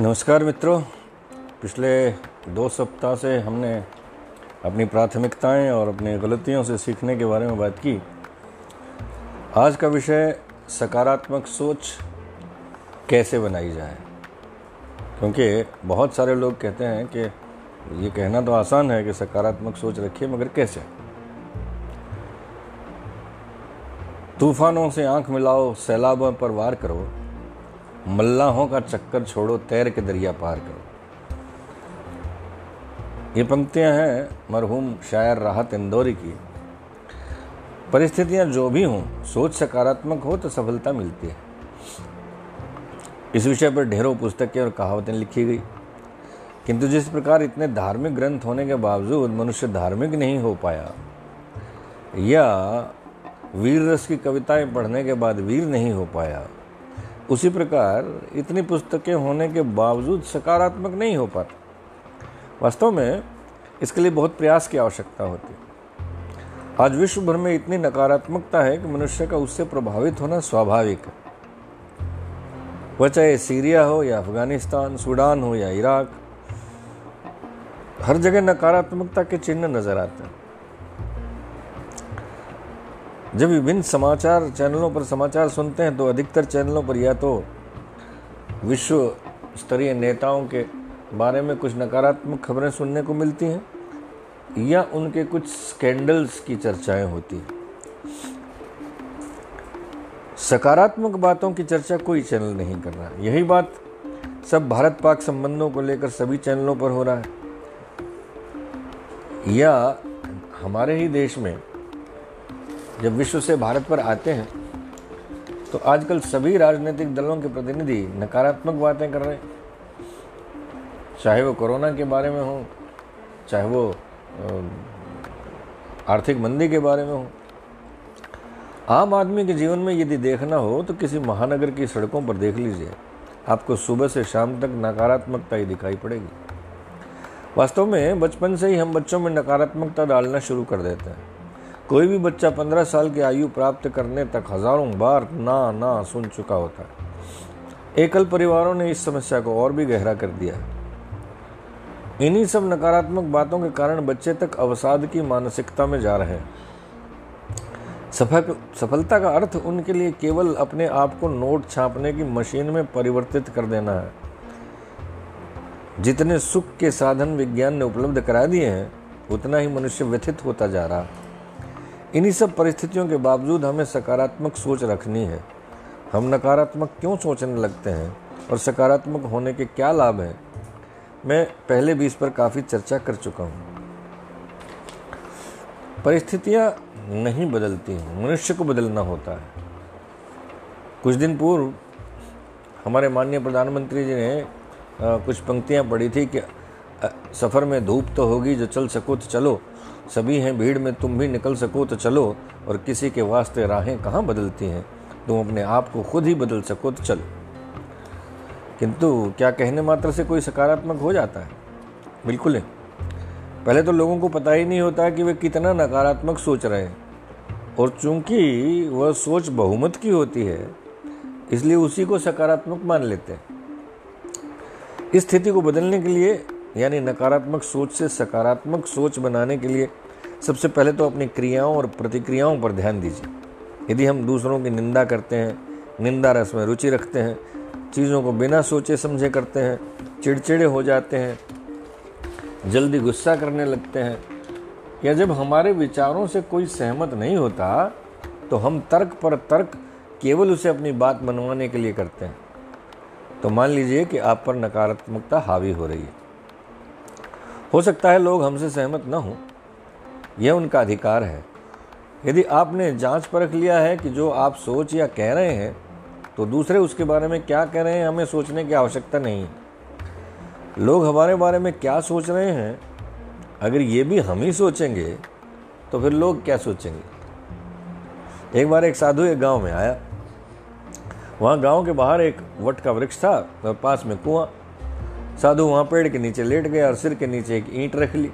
नमस्कार मित्रों। पिछले दो सप्ताह से हमने अपनी प्राथमिकताएँ और अपनी गलतियों से सीखने के बारे में बात की। आज का विषय सकारात्मक सोच कैसे बनाई जाए? क्योंकि बहुत सारे लोग कहते हैं कि ये कहना तो आसान है कि सकारात्मक सोच रखिए, मगर कैसे? तूफानों से आँख मिलाओ, सैलाबों पर वार करो मल्लाहों का चक्कर छोड़ो, तैर के दरिया पार करो। ये पंक्तियाँ हैं मरहूम शायर राहत इंदौरी की। परिस्थितियाँ जो भी हों, सोच सकारात्मक हो तो सफलता मिलती है। इस विषय पर ढेरों पुस्तकें और कहावतें लिखी गई। किंतु जिस प्रकार इतने धार्मिक ग्रंथ होने के बावजूद मनुष्य धार्मिक नहीं हो पाया, या वीर रस की कविताएँ पढ़ने के बाद वीर नहीं हो पाया उसी प्रकार इतनी पुस्तकें होने के बावजूद सकारात्मक नहीं हो पाता। वास्तव में इसके लिए बहुत प्रयास की आवश्यकता होती। है आज विश्व भर में इतनी नकारात्मकता है कि मनुष्य का उससे प्रभावित होना स्वाभाविक है। वह चाहे सीरिया हो या अफ़गानिस्तान, सूडान हो या इराक, हर जगह नकारात्मकता के चिन्ह नज़र आते हैं। जब विभिन्न समाचार चैनलों पर समाचार सुनते हैं तो अधिकतर चैनलों पर या तो विश्व स्तरीय नेताओं के बारे में कुछ नकारात्मक खबरें सुनने को मिलती हैं, या उनके कुछ स्कैंडल्स की चर्चाएँ होती हैं। सकारात्मक बातों की चर्चा कोई चैनल नहीं कर रहा। यही बात सब भारत पाक संबंधों को लेकर सभी चैनलों पर हो रहा है। या हमारे ही देश में जब विश्व से भारत पर आते हैं तो आजकल सभी राजनीतिक दलों के प्रतिनिधि नकारात्मक बातें कर रहे हैं। चाहे वो कोरोना के बारे में हो, चाहे वो आर्थिक मंदी के बारे में हो। आम आदमी के जीवन में यदि देखना हो तो किसी महानगर की सड़कों पर देख लीजिए। आपको सुबह से शाम तक नकारात्मकता ही दिखाई पड़ेगी। वास्तव में बचपन से ही हम बच्चों में नकारात्मकता डालना शुरू कर देते हैं। कोई भी बच्चा पंद्रह साल की आयु प्राप्त करने तक हज़ारों बार ना ना सुन चुका होता। है एकल परिवारों ने इस समस्या को और भी गहरा कर दिया है। इन्हीं सब नकारात्मक बातों के कारण बच्चे तक अवसाद की मानसिकता में जा रहे हैं। सफल सफलता का अर्थ उनके लिए केवल अपने आप को नोट छापने की मशीन में परिवर्तित कर देना है। जितने सुख के साधन विज्ञान ने उपलब्ध करा दिए हैं, उतना ही मनुष्य व्यथित होता जा रहा। है इन्हीं सब परिस्थितियों के बावजूद हमें सकारात्मक सोच रखनी है। हम नकारात्मक क्यों सोचने लगते हैं और सकारात्मक होने के क्या लाभ हैं? मैं पहले भी इस पर काफ़ी चर्चा कर चुका हूँ। परिस्थितियाँ नहीं बदलती हैं, मनुष्य को बदलना होता है। कुछ दिन पूर्व हमारे माननीय प्रधानमंत्री जी ने कुछ पंक्तियाँ पढ़ी थी कि सफ़र में धूप तो होगी जो चल सको तो चलो। सभी हैं भीड़ में, तुम भी निकल सको तो चलो। और किसी के वास्ते राहें कहाँ बदलती हैं? तुम अपने आप को खुद ही बदल सको तो चलो। किंतु क्या कहने मात्र से कोई सकारात्मक हो जाता है? बिल्कुल नहीं। पहले तो लोगों को पता ही नहीं होता कि वे कितना नकारात्मक सोच रहे हैं। और चूँकि वह सोच बहुमत की होती है, इसलिए उसी को सकारात्मक मान लेते हैं। इस स्थिति को बदलने के लिए यानी नकारात्मक सोच से सकारात्मक सोच बनाने के लिए सबसे पहले तो अपनी क्रियाओं और प्रतिक्रियाओं पर ध्यान दीजिए। यदि हम दूसरों की निंदा करते हैं, निंदा रस में रुचि रखते हैं, चीज़ों को बिना सोचे समझे करते हैं, चिड़चिड़े हो जाते हैं, जल्दी गुस्सा करने लगते हैं, या जब हमारे विचारों से कोई सहमत नहीं होता तो हम तर्क पर तर्क केवल उसे अपनी बात मनवाने के लिए करते हैं। तो मान लीजिए कि आप पर नकारात्मकता हावी हो रही है। हो सकता है लोग हमसे सहमत न हों। यह उनका अधिकार है। यदि आपने जाँच परख लिया है कि जो आप सोच या कह रहे हैं तो दूसरे उसके बारे में क्या कह रहे हैं, हमें सोचने की आवश्यकता नहीं। लोग हमारे बारे में क्या सोच रहे हैं, अगर ये भी हम ही सोचेंगे तो फिर लोग क्या सोचेंगे? एक बार एक साधु एक गाँव में आया। वहाँ गाँव के बाहर एक वट का वृक्ष था और पास में कुआँ साधु वहाँ पेड़ के नीचे लेट गया और सिर के नीचे एक ईंट रख ली।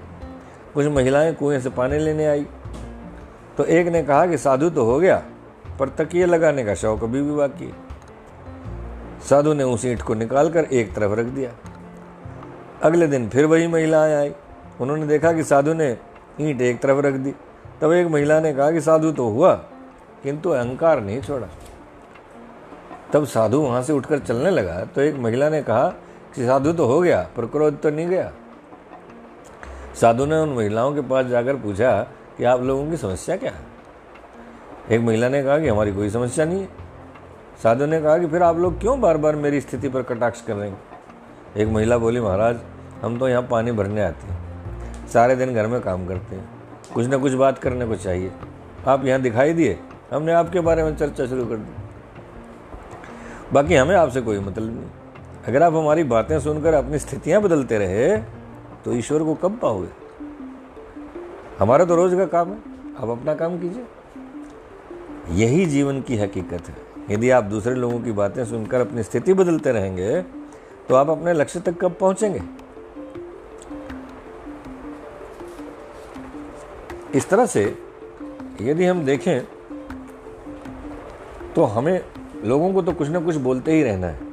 कुछ महिलाएँ कुएँ से पानी लेने आई। तो एक ने कहा कि साधु तो हो गया, पर तकिए लगाने का शौक अभी भी बाकी है। साधु ने उस ईंट को निकाल कर एक तरफ़ रख दिया। अगले दिन फिर वही महिलाएँ आई। उन्होंने देखा कि साधु ने ईंट एक तरफ़ रख दी। तब एक महिला ने कहा कि साधु तो हुआ, किंतु अहंकार नहीं छोड़ा। तब साधु वहाँ से उठकर चलने लगा। तो एक महिला ने कहा कि साधु तो हो गया, पर क्रोध तो नहीं गया। साधु ने उन महिलाओं के पास जाकर पूछा कि आप लोगों की समस्या क्या है? एक महिला ने कहा कि हमारी कोई समस्या नहीं है। साधु ने कहा कि फिर आप लोग क्यों बार बार मेरी स्थिति पर कटाक्ष कर रहे हैं? एक महिला बोली, महाराज, हम तो यहाँ पानी भरने आते हैं। सारे दिन घर में काम करते हैं। कुछ ना कुछ बात करने को चाहिए। आप यहाँ दिखाई दिए। हमने आपके बारे में चर्चा शुरू कर दी। बाकी हमें आपसे कोई मतलब नहीं। अगर आप हमारी बातें सुनकर अपनी स्थितियाँ बदलते रहे तो ईश्वर को कब पाओगे? हमारा तो रोज का काम है। आप अपना काम कीजिए। यही जीवन की हकीकत है। यदि आप दूसरे लोगों की बातें सुनकर अपनी स्थिति बदलते रहेंगे तो आप अपने लक्ष्य तक कब पहुँचेंगे? इस तरह से यदि हम देखें तो हमें लोगों को तो कुछ ना कुछ बोलते ही रहना है।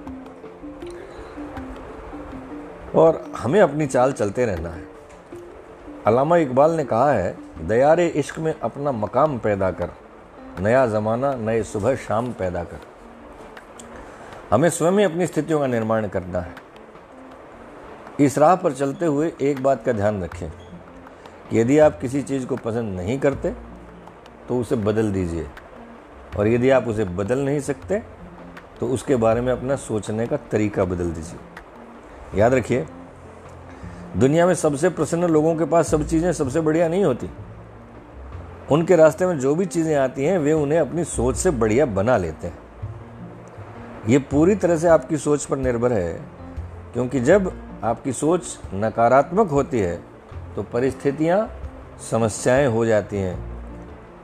और हमें अपनी चाल चलते रहना है। अलामा इकबाल ने कहा है, दयारे इश्क में अपना मकाम पैदा कर, नया ज़माना, नए सुबह शाम पैदा कर। हमें स्वयं ही अपनी स्थितियों का निर्माण करना है। इस राह पर चलते हुए एक बात का ध्यान रखें कि यदि आप किसी चीज़ को पसंद नहीं करते तो उसे बदल दीजिए। और यदि आप उसे बदल नहीं सकते तो उसके बारे में अपना सोचने का तरीका बदल दीजिए। याद रखिए, दुनिया में सबसे प्रसन्न लोगों के पास सब चीज़ें सबसे बढ़िया नहीं होती। उनके रास्ते में जो भी चीज़ें आती हैं, वे उन्हें अपनी सोच से बढ़िया बना लेते हैं। ये पूरी तरह से आपकी सोच पर निर्भर है, क्योंकि जब आपकी सोच नकारात्मक होती है तो परिस्थितियाँ, समस्याएँ हो जाती हैं।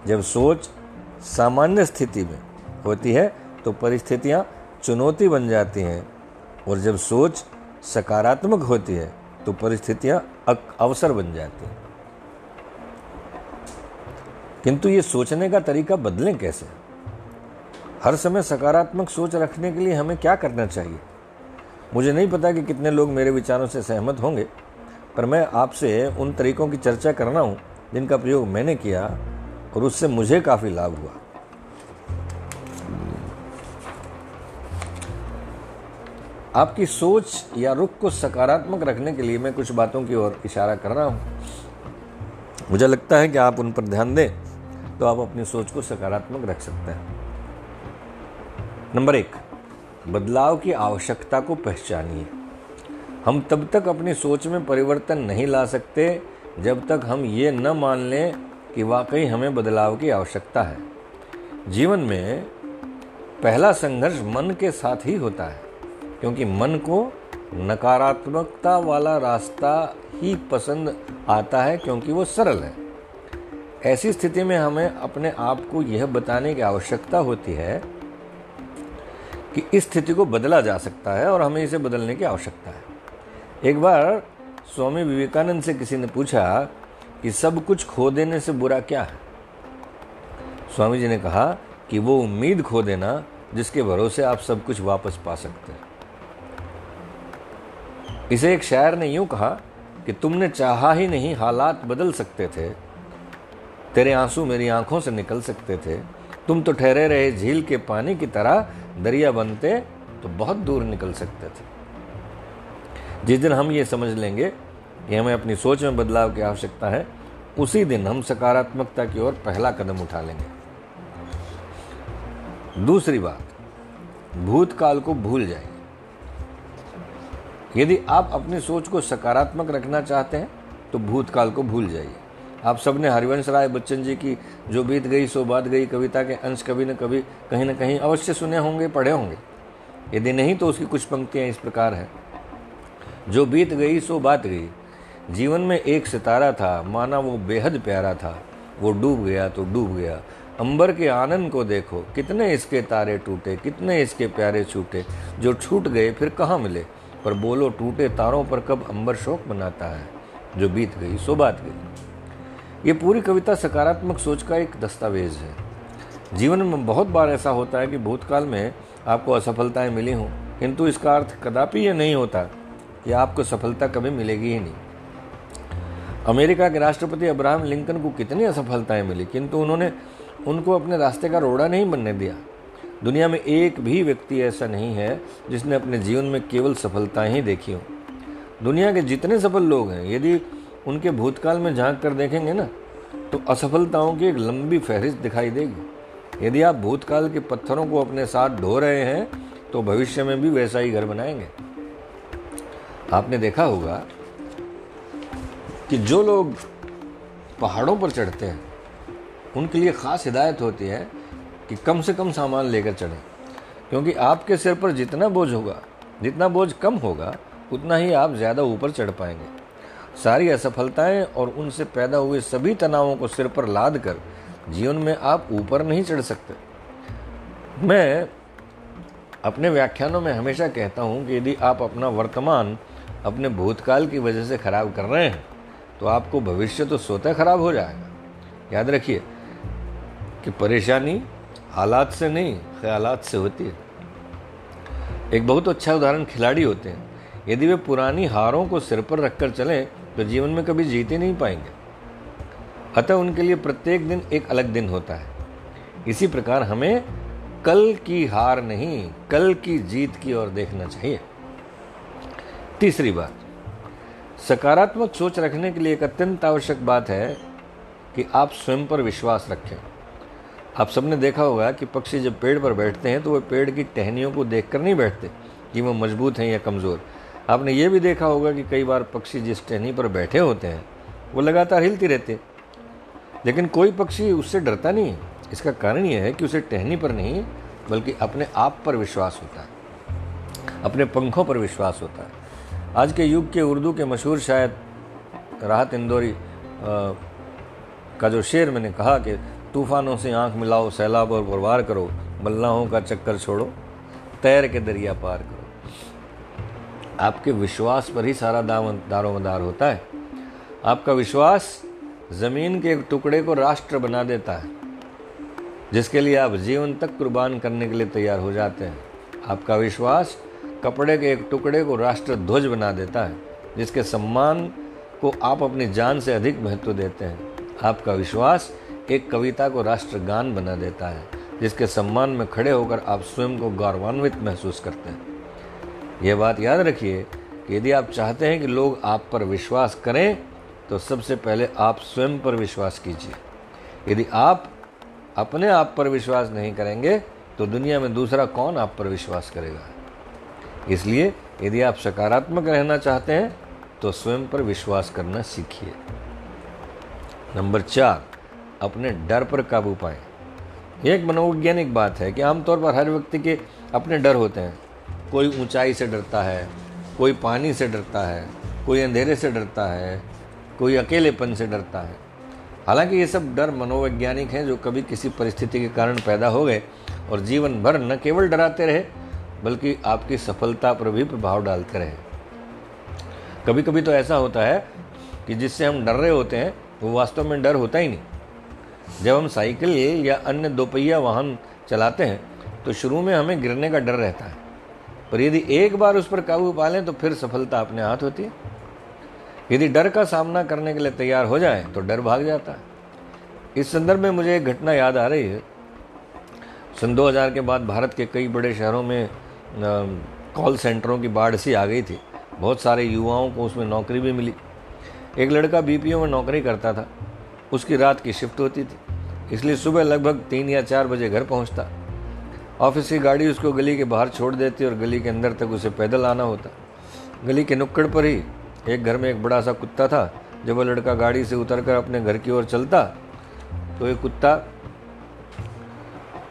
जब सोच सामान्य स्थिति में होती है तो परिस्थितियाँ चुनौती बन जाती हैं, और जब सोच सकारात्मक होती है तो परिस्थितियाँ अवसर बन जाती हैं। किंतु ये सोचने का तरीका बदलें कैसे? हर समय सकारात्मक सोच रखने के लिए हमें क्या करना चाहिए? मुझे नहीं पता कि कितने लोग मेरे विचारों से सहमत होंगे, पर मैं आपसे उन तरीकों की चर्चा करना हूँ, जिनका प्रयोग मैंने किया और उससे मुझे काफ़ी लाभ हुआ। आपकी सोच या रुख को सकारात्मक रखने के लिए मैं कुछ बातों की ओर इशारा कर रहा हूँ। मुझे लगता है कि आप उन पर ध्यान दें तो आप अपनी सोच को सकारात्मक रख सकते हैं। नंबर एक, बदलाव की आवश्यकता को पहचानिए। हम तब तक अपनी सोच में परिवर्तन नहीं ला सकते जब तक हम ये न मान लें कि वाकई हमें बदलाव की आवश्यकता है। जीवन में पहला संघर्ष मन के साथ ही होता है। क्योंकि मन को नकारात्मकता वाला रास्ता ही पसंद आता है क्योंकि वो सरल है। ऐसी स्थिति में हमें अपने आप को यह बताने की आवश्यकता होती है कि इस स्थिति को बदला जा सकता है और हमें इसे बदलने की आवश्यकता है। एक बार स्वामी विवेकानंद से किसी ने पूछा कि सब कुछ खो देने से बुरा क्या है? स्वामी जी ने कहा कि वो उम्मीद खो देना जिसके भरोसे आप सब कुछ वापस पा सकते हैं। इसे एक शायर ने यूँ कहा कि तुमने चाहा ही नहीं हालात बदल सकते थे। तेरे आँसू मेरी आँखों से निकल सकते थे। तुम तो ठहरे रहे झील के पानी की तरह, दरिया बनते तो बहुत दूर निकल सकते थे। जिस दिन हम ये समझ लेंगे कि हमें अपनी सोच में बदलाव की आवश्यकता है, उसी दिन हम सकारात्मकता की ओर पहला कदम उठा लेंगे। दूसरी बात, भूतकाल को भूल जाइए यदि आप अपनी सोच को सकारात्मक रखना चाहते हैं तो भूतकाल को भूल जाइए। आप सबने हरिवंश राय बच्चन जी की जो बीत गई, सो बात गई कविता के अंश कभी न कभी, कहीं न कहीं अवश्य सुने होंगे, पढ़े होंगे। यदि नहीं तो उसकी कुछ पंक्तियाँ इस प्रकार है। जो बीत गई, सो बात गई। जीवन में एक सितारा था, माना वो बेहद प्यारा था। वो डूब गया तो डूब गया। अंबर के आनंद को देखो, कितने इसके तारे टूटे, कितने इसके प्यारे छूटे। जो छूट गए, फिर कहाँ मिले? पर बोलो, टूटे तारों पर कब अंबर शोक बनाता है? जो बीत गई, सो बात गई। ये पूरी कविता सकारात्मक सोच का एक दस्तावेज़ है। जीवन में बहुत बार ऐसा होता है कि भूतकाल में आपको असफलताएँ मिली हों, किंतु इसका अर्थ कदापि यह नहीं होता कि आपको सफलता कभी मिलेगी ही नहीं। अमेरिका के राष्ट्रपति अब्राहम लिंकन को कितनी असफलताएँ मिली, किंतु उन्होंने उनको अपने रास्ते का रोड़ा नहीं बनने दिया। दुनिया में एक भी व्यक्ति ऐसा नहीं है जिसने अपने जीवन में केवल सफलताएँ ही देखी हो। दुनिया के जितने सफल लोग हैं, यदि उनके भूतकाल में झाँक कर देखेंगे ना तो असफलताओं की एक लंबी फहरिस्त दिखाई देगी। यदि आप भूतकाल के पत्थरों को अपने साथ ढो रहे हैं तो भविष्य में भी वैसा ही घर बनाएँगे। आपने देखा होगा कि जो लोग पहाड़ों पर चढ़ते हैं, उनके लिए ख़ास हिदायत होती है कि कम से कम सामान लेकर चढ़ें क्योंकि आपके सिर पर जितना बोझ होगा, जितना बोझ कम होगा, उतना ही आप ज़्यादा ऊपर चढ़ पाएँगे। सारी असफलताएँ और उनसे पैदा हुए सभी तनावों को सिर पर लाद कर जीवन में आप ऊपर नहीं चढ़ सकते। मैं अपने व्याख्यानों में हमेशा कहता हूँ कि यदि आप अपना वर्तमान, अपने भूतकाल की वजह से खराब कर रहे हैं तो आपको भविष्य तो स्वतः खराब हो जाएगा। याद रखिए कि परेशानी हालात से नहीं, ख्यालात से होती है। एक बहुत अच्छा उदाहरण खिलाड़ी होते हैं। यदि वे पुरानी हारों को सिर पर रखकर चलें तो जीवन में कभी जीत नहीं पाएँगे। अतः उनके लिए प्रत्येक दिन एक अलग दिन होता है। इसी प्रकार हमें कल की हार नहीं, कल की जीत की ओर देखना चाहिए। तीसरी बात, सकारात्मक सोच रखने के लिए एक अत्यंत आवश्यक बात है कि आप स्वयं पर विश्वास रखें। आप सबने देखा होगा कि पक्षी जब पेड़ पर बैठते हैं तो वे पेड़ की टहनियों को देखकर नहीं बैठते कि वो मज़बूत हैं या कमज़ोर। आपने ये भी देखा होगा कि कई बार पक्षी जिस टहनी पर बैठे होते हैं, वो लगातार हिलती रहते लेकिन कोई पक्षी उससे डरता नहीं इसका कारण यह है कि उसे टहनी पर नहीं, बल्कि अपने आप पर विश्वास होता है। अपने पंखों पर विश्वास होता है। आज के युग के उर्दू के मशहूर शायद राहत इंदौरी का जो शेर मैंने कहा कि तूफानों से आँख मिलाओ, सैलाब और बरवार करो, मल्लाहों का चक्कर छोड़ो, तैर के दरिया पार करो। आपके विश्वास पर ही सारा दारोमदार होता है। आपका विश्वास ज़मीन के एक टुकड़े को राष्ट्र बना देता है, जिसके लिए आप जीवन तक कुर्बान करने के लिए तैयार हो जाते हैं। आपका विश्वास कपड़े के एक टुकड़े को राष्ट्र ध्वज बना देता है, जिसके सम्मान को आप अपनी जान से अधिक महत्व देते हैं। आपका विश्वास एक कविता को राष्ट्रगान बना देता है, जिसके सम्मान में खड़े होकर आप स्वयं को गौरवान्वित महसूस करते हैं। यह बात याद रखिए कि यदि आप चाहते हैं कि लोग आप पर विश्वास करें तो सबसे पहले आप स्वयं पर विश्वास कीजिए। यदि आप अपने आप पर विश्वास नहीं करेंगे तो दुनिया में दूसरा कौन आप पर विश्वास करेगा? इसलिए यदि आप सकारात्मक रहना चाहते हैं तो स्वयं पर विश्वास करना सीखिए। नंबर चार अपने डर पर काबू पाएँ। यह एक मनोवैज्ञानिक बात है कि आमतौर पर हर व्यक्ति के अपने डर होते हैं। कोई ऊंचाई से डरता है, कोई पानी से डरता है, कोई अंधेरे से डरता है, कोई अकेलेपन से डरता है। हालाँकि ये सब डर मनोवैज्ञानिक हैं जो कभी किसी परिस्थिति के कारण पैदा हो गए और जीवन भर न केवल डराते रहे, बल्कि आपकी सफलता पर भी प्रभाव डालते रहे। कभी कभी तो ऐसा होता है कि जिससे हम डर रहे होते हैं, वो वास्तव में डर होता ही नहीं। जब हम साइकिल या अन्य दोपहिया वाहन चलाते हैं तो शुरू में हमें गिरने का डर रहता है। पर यदि एक बार उस पर काबू पा लें तो फिर सफलता अपने हाथ होती है। यदि डर का सामना करने के लिए तैयार हो जाए तो डर भाग जाता है। इस संदर्भ में मुझे एक घटना याद आ रही है। सन 2000 के बाद भारत के कई बड़े शहरों में कॉल सेंटरों की बाढ़ सी आ गई थी। बहुत सारे युवाओं को उसमें नौकरी भी मिली। एक लड़का बीपीओ में नौकरी करता था। उसकी रात की शिफ्ट होती थी। इसलिए सुबह लगभग तीन या चार बजे घर पहुँचता। ऑफ़िस की गाड़ी उसको गली के बाहर छोड़ देती और गली के अंदर तक उसे पैदल आना होता। गली के नुक्कड़ पर ही एक घर में एक बड़ा सा कुत्ता था। जब वह लड़का गाड़ी से उतरकर अपने घर की ओर चलता तो ये कुत्ता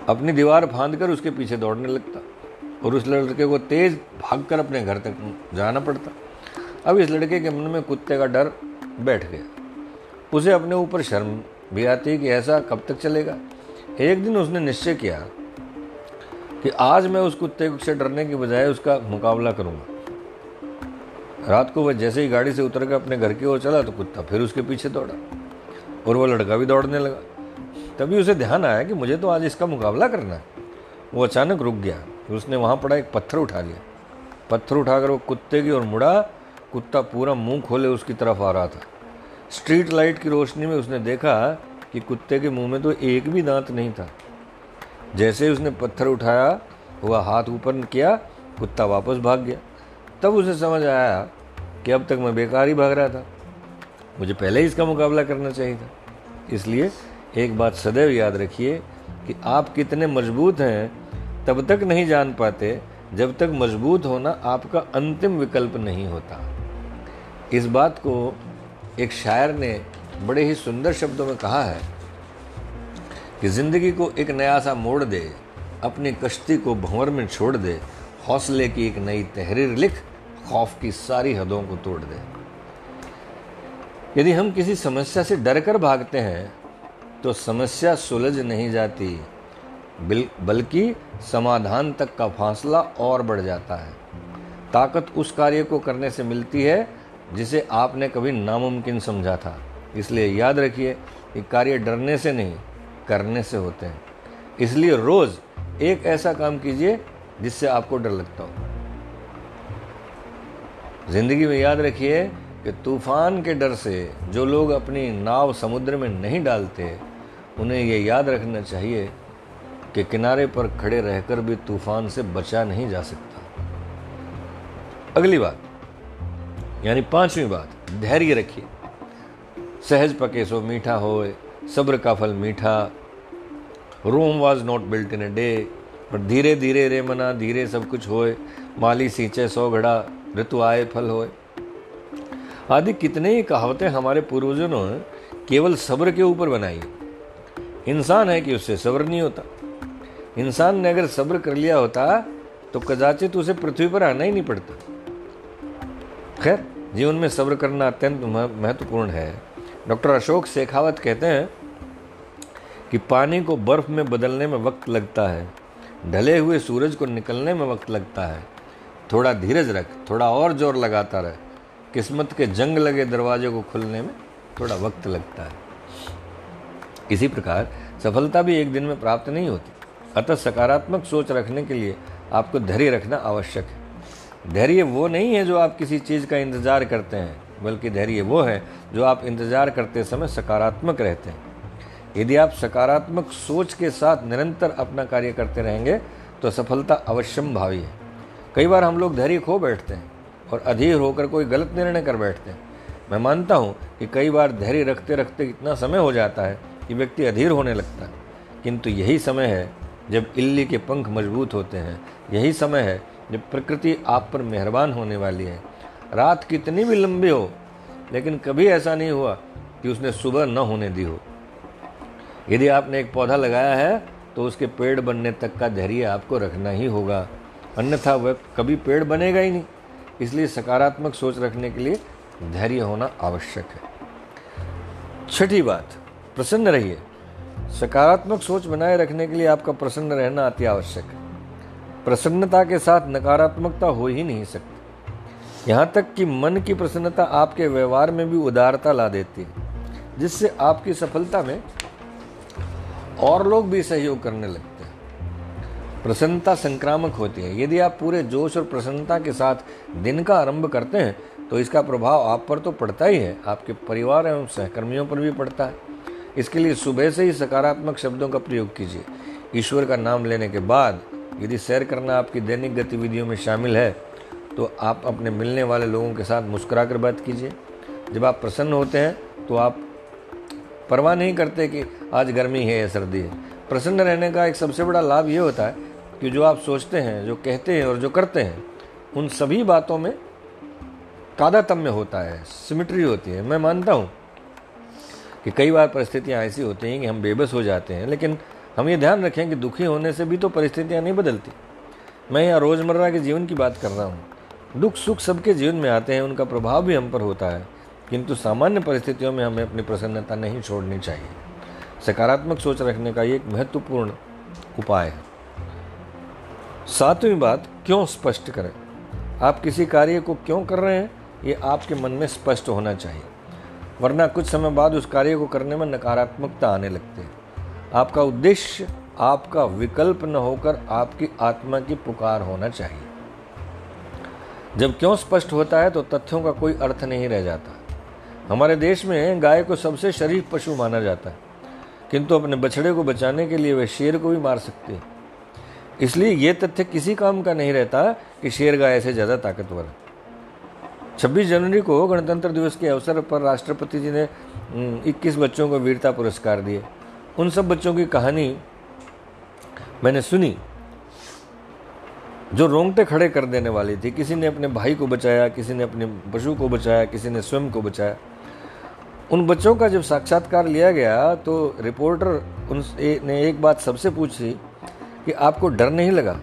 अपनी दीवार फांद कर उसके पीछे दौड़ने लगता और उस लड़के को तेज भागकर अपने घर तक जाना पड़ता। अब इस लड़के के मन में कुत्ते का डर बैठ गया। उसे अपने ऊपर शर्म भी आती कि ऐसा कब तक चलेगा। एक दिन उसने निश्चय किया कि आज मैं उस कुत्ते से डरने के बजाय उसका मुकाबला करूँगा। रात को वह जैसे ही गाड़ी से उतर कर अपने घर की ओर चला तो कुत्ता फिर उसके पीछे दौड़ा और वह लड़का भी दौड़ने लगा। तभी उसे ध्यान आया कि मुझे तो आज इसका मुकाबला करना है। वो अचानक रुक गया। उसने वहाँ पड़ा एक पत्थर उठा लिया। पत्थर उठाकर वो कुत्ते की ओर मुड़ा। कुत्ता पूरा मुँह खोले उसकी तरफ़ आ रहा था। स्ट्रीट लाइट की रोशनी में उसने देखा कि कुत्ते के मुँह में तो एक भी दांत नहीं था। जैसे ही उसने पत्थर उठाया हुआ हाथ ऊपर किया, कुत्ता वापस भाग गया। तब उसे समझ आया कि अब तक मैं बेकार ही भाग रहा था। मुझे पहले ही इसका मुकाबला करना चाहिए था। इसलिए एक बात सदैव याद रखिए कि आप कितने मज़बूत हैं, तब तक नहीं जान पाते, जब तक मज़बूत होना आपका अंतिम विकल्प नहीं होता। इस बात को एक शायर ने बड़े ही सुंदर शब्दों में कहा है कि ज़िंदगी को एक नया सा मोड़ दे, अपनी कश्ती को भंवर में छोड़ दे, हौसले की एक नई तहरीर लिख, खौफ की सारी हदों को तोड़ दे। यदि हम किसी समस्या से डर कर भागते हैं तो समस्या सुलझ नहीं जाती बल्कि समाधान तक का फासला और बढ़ जाता है। ताकत उस कार्य को करने से मिलती है जिसे आपने कभी नामुमकिन समझा था। इसलिए याद रखिए कि कार्य डरने से नहीं, करने से होते हैं। इसलिए रोज एक ऐसा काम कीजिए जिससे आपको डर लगता हो। ज़िंदगी में याद रखिए कि तूफ़ान के डर से जो लोग अपनी नाव समुद्र में नहीं डालते, उन्हें ये याद रखना चाहिए कि किनारे पर खड़े रहकर भी तूफ़ान से बचा नहीं जा सकता। अगली बात यानी पांचवी बात, धैर्य रखिए। सहज पके सो मीठा हो सब्र का फल मीठा। Rome was not built in a day पर धीरे धीरे रे मना, धीरे सब कुछ होए। माली सींचे सौ घड़ा, ऋतु आए फल होए। आदि कितने ही कहावतें हमारे पूर्वजों ने केवल सब्र के ऊपर बनाई। इंसान है कि उससे सब्र नहीं होता। इंसान ने अगर सब्र कर लिया होता तो कदाचित उसे पृथ्वी पर आना ही नहीं पड़ता। खैर, जीवन में सब्र करना अत्यंत महत्वपूर्ण है। डॉक्टर अशोक शेखावत कहते हैं कि पानी को बर्फ़ में बदलने में वक्त लगता है। ढले हुए सूरज को निकलने में वक्त लगता है। थोड़ा धीरज रख, थोड़ा और ज़ोर लगाता रहे। किस्मत के जंग लगे दरवाजे को खुलने में थोड़ा वक्त लगता है। इसी प्रकार, सफलता भी एक दिन में प्राप्त नहीं होती। अतः सकारात्मक सोच रखने के लिए आपको धैर्य रखना आवश्यक है। धैर्य वो नहीं है जो आप किसी चीज़ का इंतज़ार करते हैं, बल्कि धैर्य वो है जो आप इंतज़ार करते समय सकारात्मक रहते हैं। यदि आप सकारात्मक सोच के साथ निरंतर अपना कार्य करते रहेंगे तो सफलता अवश्यम भावी है। कई बार हम लोग धैर्य खो बैठते हैं और अधीर होकर कोई गलत निर्णय कर बैठते हैं। मैं मानता हूँ कि कई बार धैर्य रखते रखते इतना समय हो जाता है कि व्यक्ति अधीर होने लगता है। किंतु यही समय है जब इल्ली के पंख मज़बूत होते हैं। यही समय है जब प्रकृति आप पर मेहरबान होने वाली है। रात कितनी भी लंबी हो, लेकिन कभी ऐसा नहीं हुआ कि उसने सुबह न होने दी हो। यदि आपने एक पौधा लगाया है तो उसके पेड़ बनने तक का धैर्य आपको रखना ही होगा। अन्यथा वह कभी पेड़ बनेगा ही नहीं। इसलिए सकारात्मक सोच रखने के लिए धैर्य होना आवश्यक है। छठी बात, प्रसन्न रहिए। सकारात्मक सोच बनाए रखने के लिए आपका प्रसन्न रहना अति आवश्यक है। प्रसन्नता के साथ नकारात्मकता हो ही नहीं सकती। यहाँ तक कि मन की प्रसन्नता आपके व्यवहार में भी उदारता ला देती है, जिससे आपकी सफलता में और लोग भी सहयोग करने लगते हैं। प्रसन्नता संक्रामक होती है। यदि आप पूरे जोश और प्रसन्नता के साथ दिन का आरंभ करते हैं तो इसका प्रभाव आप पर तो पड़ता ही है। आपके परिवार एवं सहकर्मियों पर भी पड़ता है। इसके लिए सुबह से ही सकारात्मक शब्दों का प्रयोग कीजिए। ईश्वर का नाम लेने के बाद यदि सैर करना आपकी दैनिक गतिविधियों में शामिल है तो आप अपने मिलने वाले लोगों के साथ मुस्कुरा कर बात कीजिए। जब आप प्रसन्न होते हैं तो आप परवाह नहीं करते कि आज गर्मी है या सर्दी है। प्रसन्न रहने का एक सबसे बड़ा लाभ ये होता है कि जो आप सोचते हैं, जो कहते हैं और जो करते हैं, उन सभी बातों में कादातम्य होता है, सिमिट्री होती है। मैं मानता हूँ कि कई बार परिस्थितियाँ ऐसी होती हैं कि हम बेबस हो जाते हैं, लेकिन हम ये ध्यान रखें कि दुखी होने से भी तो परिस्थितियाँ नहीं बदलती। मैं यहाँ रोज़मर्रा के जीवन की बात कर रहा हूँ। दुख सुख सबके जीवन में आते हैं, उनका प्रभाव भी हम पर होता है। किंतु सामान्य परिस्थितियों में हमें अपनी प्रसन्नता नहीं छोड़नी चाहिए। सकारात्मक सोच रखने का ये एक महत्वपूर्ण उपाय है। सातवीं बात, क्यों स्पष्ट करें? आप किसी कार्य को क्यों कर रहे हैं? ये आपके मन में स्पष्ट होना चाहिए। वरना कुछ समय बाद उस कार्य को करने में नकारात्मकता आने लगती है। आपका उद्देश्य, आपका विकल्प न होकर आपकी आत्मा की पुकार होना चाहिए। जब क्यों स्पष्ट होता है तो तथ्यों का कोई अर्थ नहीं रह जाता। हमारे देश में गाय को सबसे शरीफ पशु माना जाता है, किंतु अपने बछड़े को बचाने के लिए वह शेर को भी मार सकते है। इसलिए यह तथ्य किसी काम का नहीं रहता कि शेर गाय से ज़्यादा ताकतवर है। छब्बीस जनवरी को गणतंत्र दिवस के अवसर पर राष्ट्रपति जी ने 21 बच्चों को वीरता पुरस्कार दिए। उन सब बच्चों की कहानी मैंने सुनी, जो रोंगटे खड़े कर देने वाली थी। किसी ने अपने भाई को बचाया, किसी ने अपने पशु को बचाया, किसी ने स्वयं को बचाया। उन बच्चों का जब साक्षात्कार लिया गया तो रिपोर्टर उन ने एक बात सबसे पूछी कि आपको डर नहीं लगा?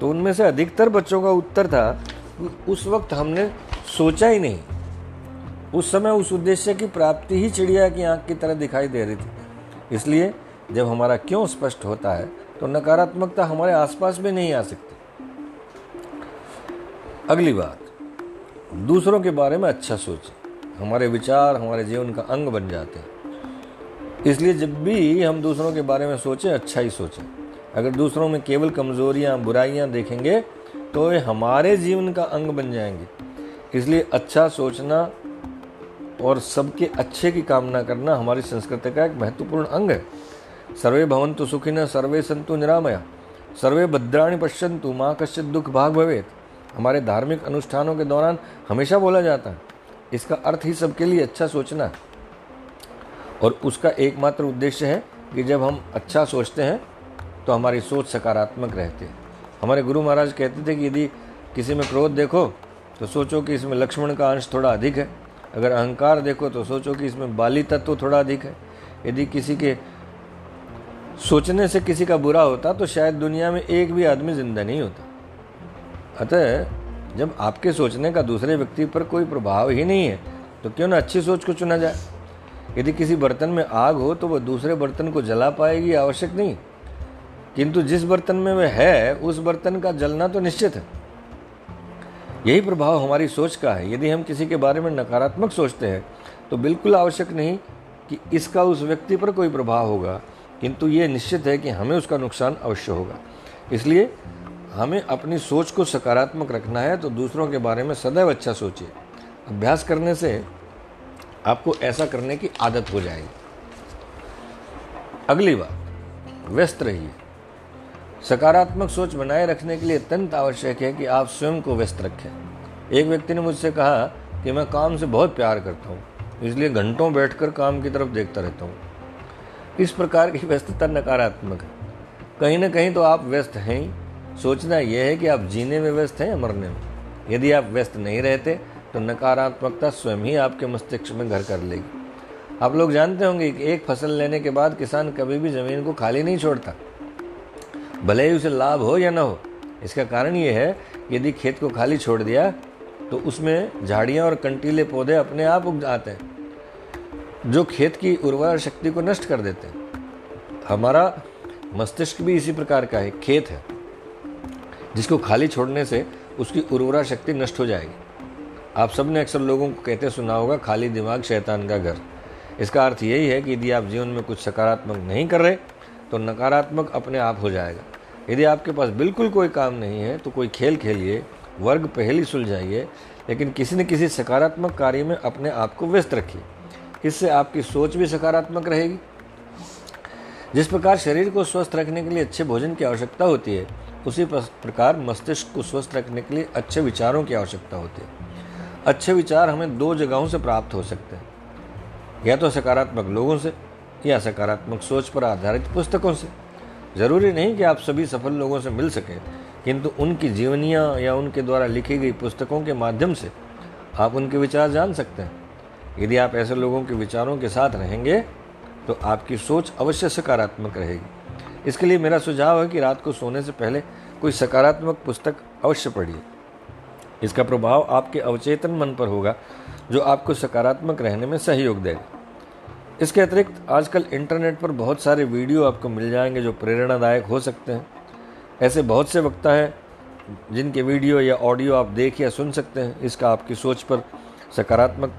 तो उनमें से अधिकतर बच्चों का उत्तर था, उस वक्त हमने सोचा ही नहीं। उस समय उस उद्देश्य की प्राप्ति ही चिड़िया की आँख की तरह दिखाई दे रही थी। इसलिए जब हमारा क्यों स्पष्ट होता है तो नकारात्मकता हमारे आसपास भी नहीं आ सकती। अगली बात, दूसरों के बारे में अच्छा सोचें। हमारे विचार, हमारे जीवन का अंग बन जाते हैं। इसलिए जब भी हम दूसरों के बारे में सोचें अच्छा ही सोचें। अगर दूसरों में केवल कमज़ोरियाँ, बुराइयाँ देखेंगे तो वे हमारे जीवन का अंग बन जाएँगे। इसलिए अच्छा सोचना और सबके अच्छे की कामना करना हमारी संस्कृति का एक महत्वपूर्ण अंग है। सर्वे भवंतु सुखिन सर्वे संतु निरामया। सर्वे भद्राणी पश्यंतु माँ कश्य दुख भाग भवेत। हमारे धार्मिक अनुष्ठानों के दौरान हमेशा बोला जाता है। इसका अर्थ ही सबके लिए अच्छा सोचना है। और उसका एकमात्र उद्देश्य है कि जब हम अच्छा सोचते हैं तो हमारी सोच सकारात्मक रहती है। हमारे गुरु महाराज कहते थे कि यदि किसी में क्रोध देखो तो सोचो कि इसमें लक्ष्मण का अंश थोड़ा अधिक है। अगर अहंकार देखो तो सोचो कि इसमें बाली तत्व तो थोड़ा अधिक है। यदि किसी के सोचने से किसी का बुरा होता तो शायद दुनिया में एक भी आदमी ज़िंदा नहीं होता। अतः जब आपके सोचने का दूसरे व्यक्ति पर कोई प्रभाव ही नहीं है तो क्यों ना अच्छी सोच को चुना जाए? यदि किसी बर्तन में आग हो तो वह दूसरे बर्तन को जला पाएगी, आवश्यक नहीं। किंतु जिस बर्तन में वह है, उस बर्तन का जलना तो निश्चित है। यही प्रभाव हमारी सोच का है। यदि हम किसी के बारे में नकारात्मक सोचते हैं तो बिल्कुल आवश्यक नहीं कि इसका उस व्यक्ति पर कोई प्रभाव होगा, किंतु ये निश्चित है कि हमें उसका नुकसान अवश्य होगा। इसलिए हमें अपनी सोच को सकारात्मक रखना है तो दूसरों के बारे में सदैव अच्छा सोचिए। अभ्यास करने से आपको ऐसा करने की आदत हो जाएगी। अगली बात, व्यस्त रहिए। सकारात्मक सोच बनाए रखने के लिए अत्यंत आवश्यक है कि आप स्वयं को व्यस्त रखें। एक व्यक्ति ने मुझसे कहा कि मैं काम से बहुत प्यार करता हूँ, इसलिए घंटों बैठकर काम की तरफ़ देखता रहता हूँ। इस प्रकार की व्यस्तता नकारात्मक है। कहीं ना कहीं तो आप व्यस्त हैं। सोचना यह है कि आप जीने में व्यस्त हैं या मरने में। यदि आप व्यस्त नहीं रहते तो नकारात्मकता स्वयं ही आपके मस्तिष्क में घर कर लेगी। आप लोग जानते होंगे कि एक फ़सल लेने के बाद किसान कभी भी ज़मीन को खाली नहीं छोड़ता। भले ही उसे लाभ हो या ना हो, इसका कारण ये है यदि खेत को खाली छोड़ दिया तो उसमें झाड़ियाँ और कंटीले पौधे अपने आप उग जाते हैं, जो खेत की उर्वरा शक्ति को नष्ट कर देते हैं। हमारा मस्तिष्क भी इसी प्रकार का है, खेत है, जिसको खाली छोड़ने से उसकी उर्वरा शक्ति नष्ट हो जाएगी। आप सबने अक्सर लोगों को कहते सुना होगा, खाली दिमाग शैतान का घर। इसका अर्थ यही है कि यदि आप जीवन में कुछ सकारात्मक नहीं कर रहे तो नकारात्मक अपने आप हो जाएगा। यदि आपके पास बिल्कुल कोई काम नहीं है तो कोई खेल खेलिए, वर्ग पहली सुलझाइए, लेकिन किसी न किसी सकारात्मक कार्य में अपने आप को व्यस्त रखिए। इससे आपकी सोच भी सकारात्मक रहेगी। जिस प्रकार शरीर को स्वस्थ रखने के लिए अच्छे भोजन की आवश्यकता होती है, उसी प्रकार मस्तिष्क को स्वस्थ रखने के लिए अच्छे विचारों की आवश्यकता होती है। अच्छे विचार हमें दो जगहों से प्राप्त हो सकते हैं, या तो सकारात्मक लोगों से या सकारात्मक सोच पर आधारित पुस्तकों से। ज़रूरी नहीं कि आप सभी सफल लोगों से मिल सकें, किंतु उनकी जीवनियाँ या उनके द्वारा लिखी गई पुस्तकों के माध्यम से आप उनके विचार जान सकते हैं। यदि आप ऐसे लोगों के विचारों के साथ रहेंगे तो आपकी सोच अवश्य सकारात्मक रहेगी। इसके लिए मेरा सुझाव है कि रात को सोने से पहले कोई सकारात्मक पुस्तक अवश्य पढ़िए। इसका प्रभाव आपके अवचेतन मन पर होगा, जो आपको सकारात्मक रहने में सहयोग देगा। इसके अतिरिक्त आजकल इंटरनेट पर बहुत सारे वीडियो आपको मिल जाएँगे जो प्रेरणादायक हो सकते हैं। ऐसे बहुत से वक्ता हैं जिनके वीडियो या ऑडियो आप देख या सुन सकते हैं। इसका आपकी सोच पर सकारात्मक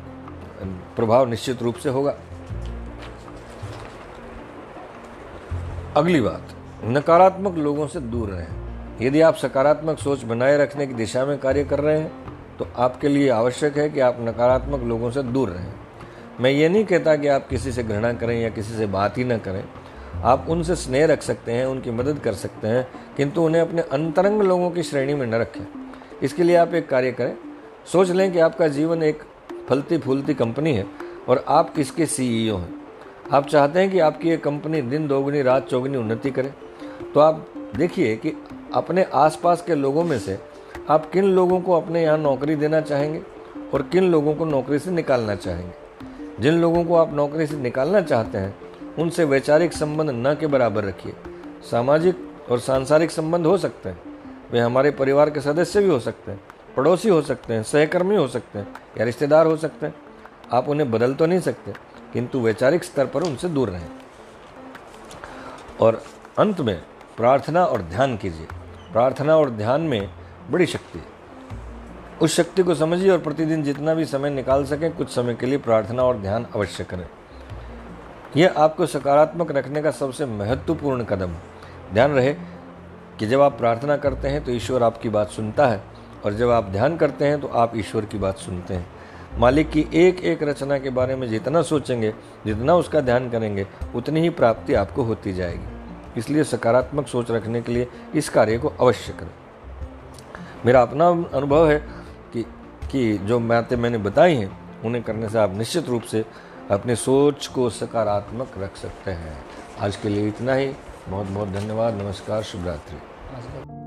प्रभाव निश्चित रूप से होगा। अगली बात, नकारात्मक लोगों से दूर रहें। यदि आप सकारात्मक सोच बनाए रखने की दिशा में कार्य कर रहे हैं तो आपके लिए आवश्यक है कि आप नकारात्मक लोगों से दूर रहें। मैं ये नहीं कहता कि आप किसी से घृणा करें या किसी से बात ही ना करें। आप उनसे स्नेह रख सकते हैं, उनकी मदद कर सकते हैं, किंतु उन्हें अपने अंतरंग लोगों की श्रेणी में न रखें। इसके लिए आप एक कार्य करें। सोच लें कि आपका जीवन एक फलती फूलती कंपनी है और आप इसके सीईओ हैं। आप चाहते हैं कि आपकी ये कंपनी दिन दोगुनी, रात चौगुनी उन्नति करे। तो आप देखिए कि अपने आसपास के लोगों में से आप किन लोगों को अपने यहाँ नौकरी देना चाहेंगे और किन लोगों को नौकरी से निकालना चाहेंगे। जिन लोगों को आप नौकरी से निकालना चाहते हैं, उनसे वैचारिक संबंध न के बराबर रखिए। सामाजिक और सांसारिक संबंध हो सकते हैं। वे हमारे परिवार के सदस्य भी हो सकते हैं, पड़ोसी हो सकते हैं, सहकर्मी हो सकते हैं या रिश्तेदार हो सकते हैं। आप उन्हें बदल तो नहीं सकते, किंतु वैचारिक स्तर पर उनसे दूर रहें। और अंत में प्रार्थना और ध्यान कीजिए। प्रार्थना और ध्यान में बड़ी शक्ति है। उस शक्ति को समझिए और प्रतिदिन जितना भी समय निकाल सकें, कुछ समय के लिए प्रार्थना और ध्यान अवश्य करें। यह आपको सकारात्मक रखने का सबसे महत्वपूर्ण कदम। है ध्यान रहे कि जब आप प्रार्थना करते हैं तो ईश्वर आपकी बात सुनता है और जब आप ध्यान करते हैं तो आप ईश्वर की बात सुनते हैं। मालिक की एक एक रचना के बारे में जितना सोचेंगे, जितना उसका ध्यान करेंगे, उतनी ही प्राप्ति आपको होती जाएगी। इसलिए सकारात्मक सोच रखने के लिए इस कार्य को अवश्य करें। मेरा अपना अनुभव है कि जो बातें मैंने बताई हैं, उन्हें करने से आप निश्चित रूप से अपनी सोच को सकारात्मक रख सकते हैं। आज के लिए इतना ही। बहुत बहुत धन्यवाद। नमस्कार। शुभ रात्रि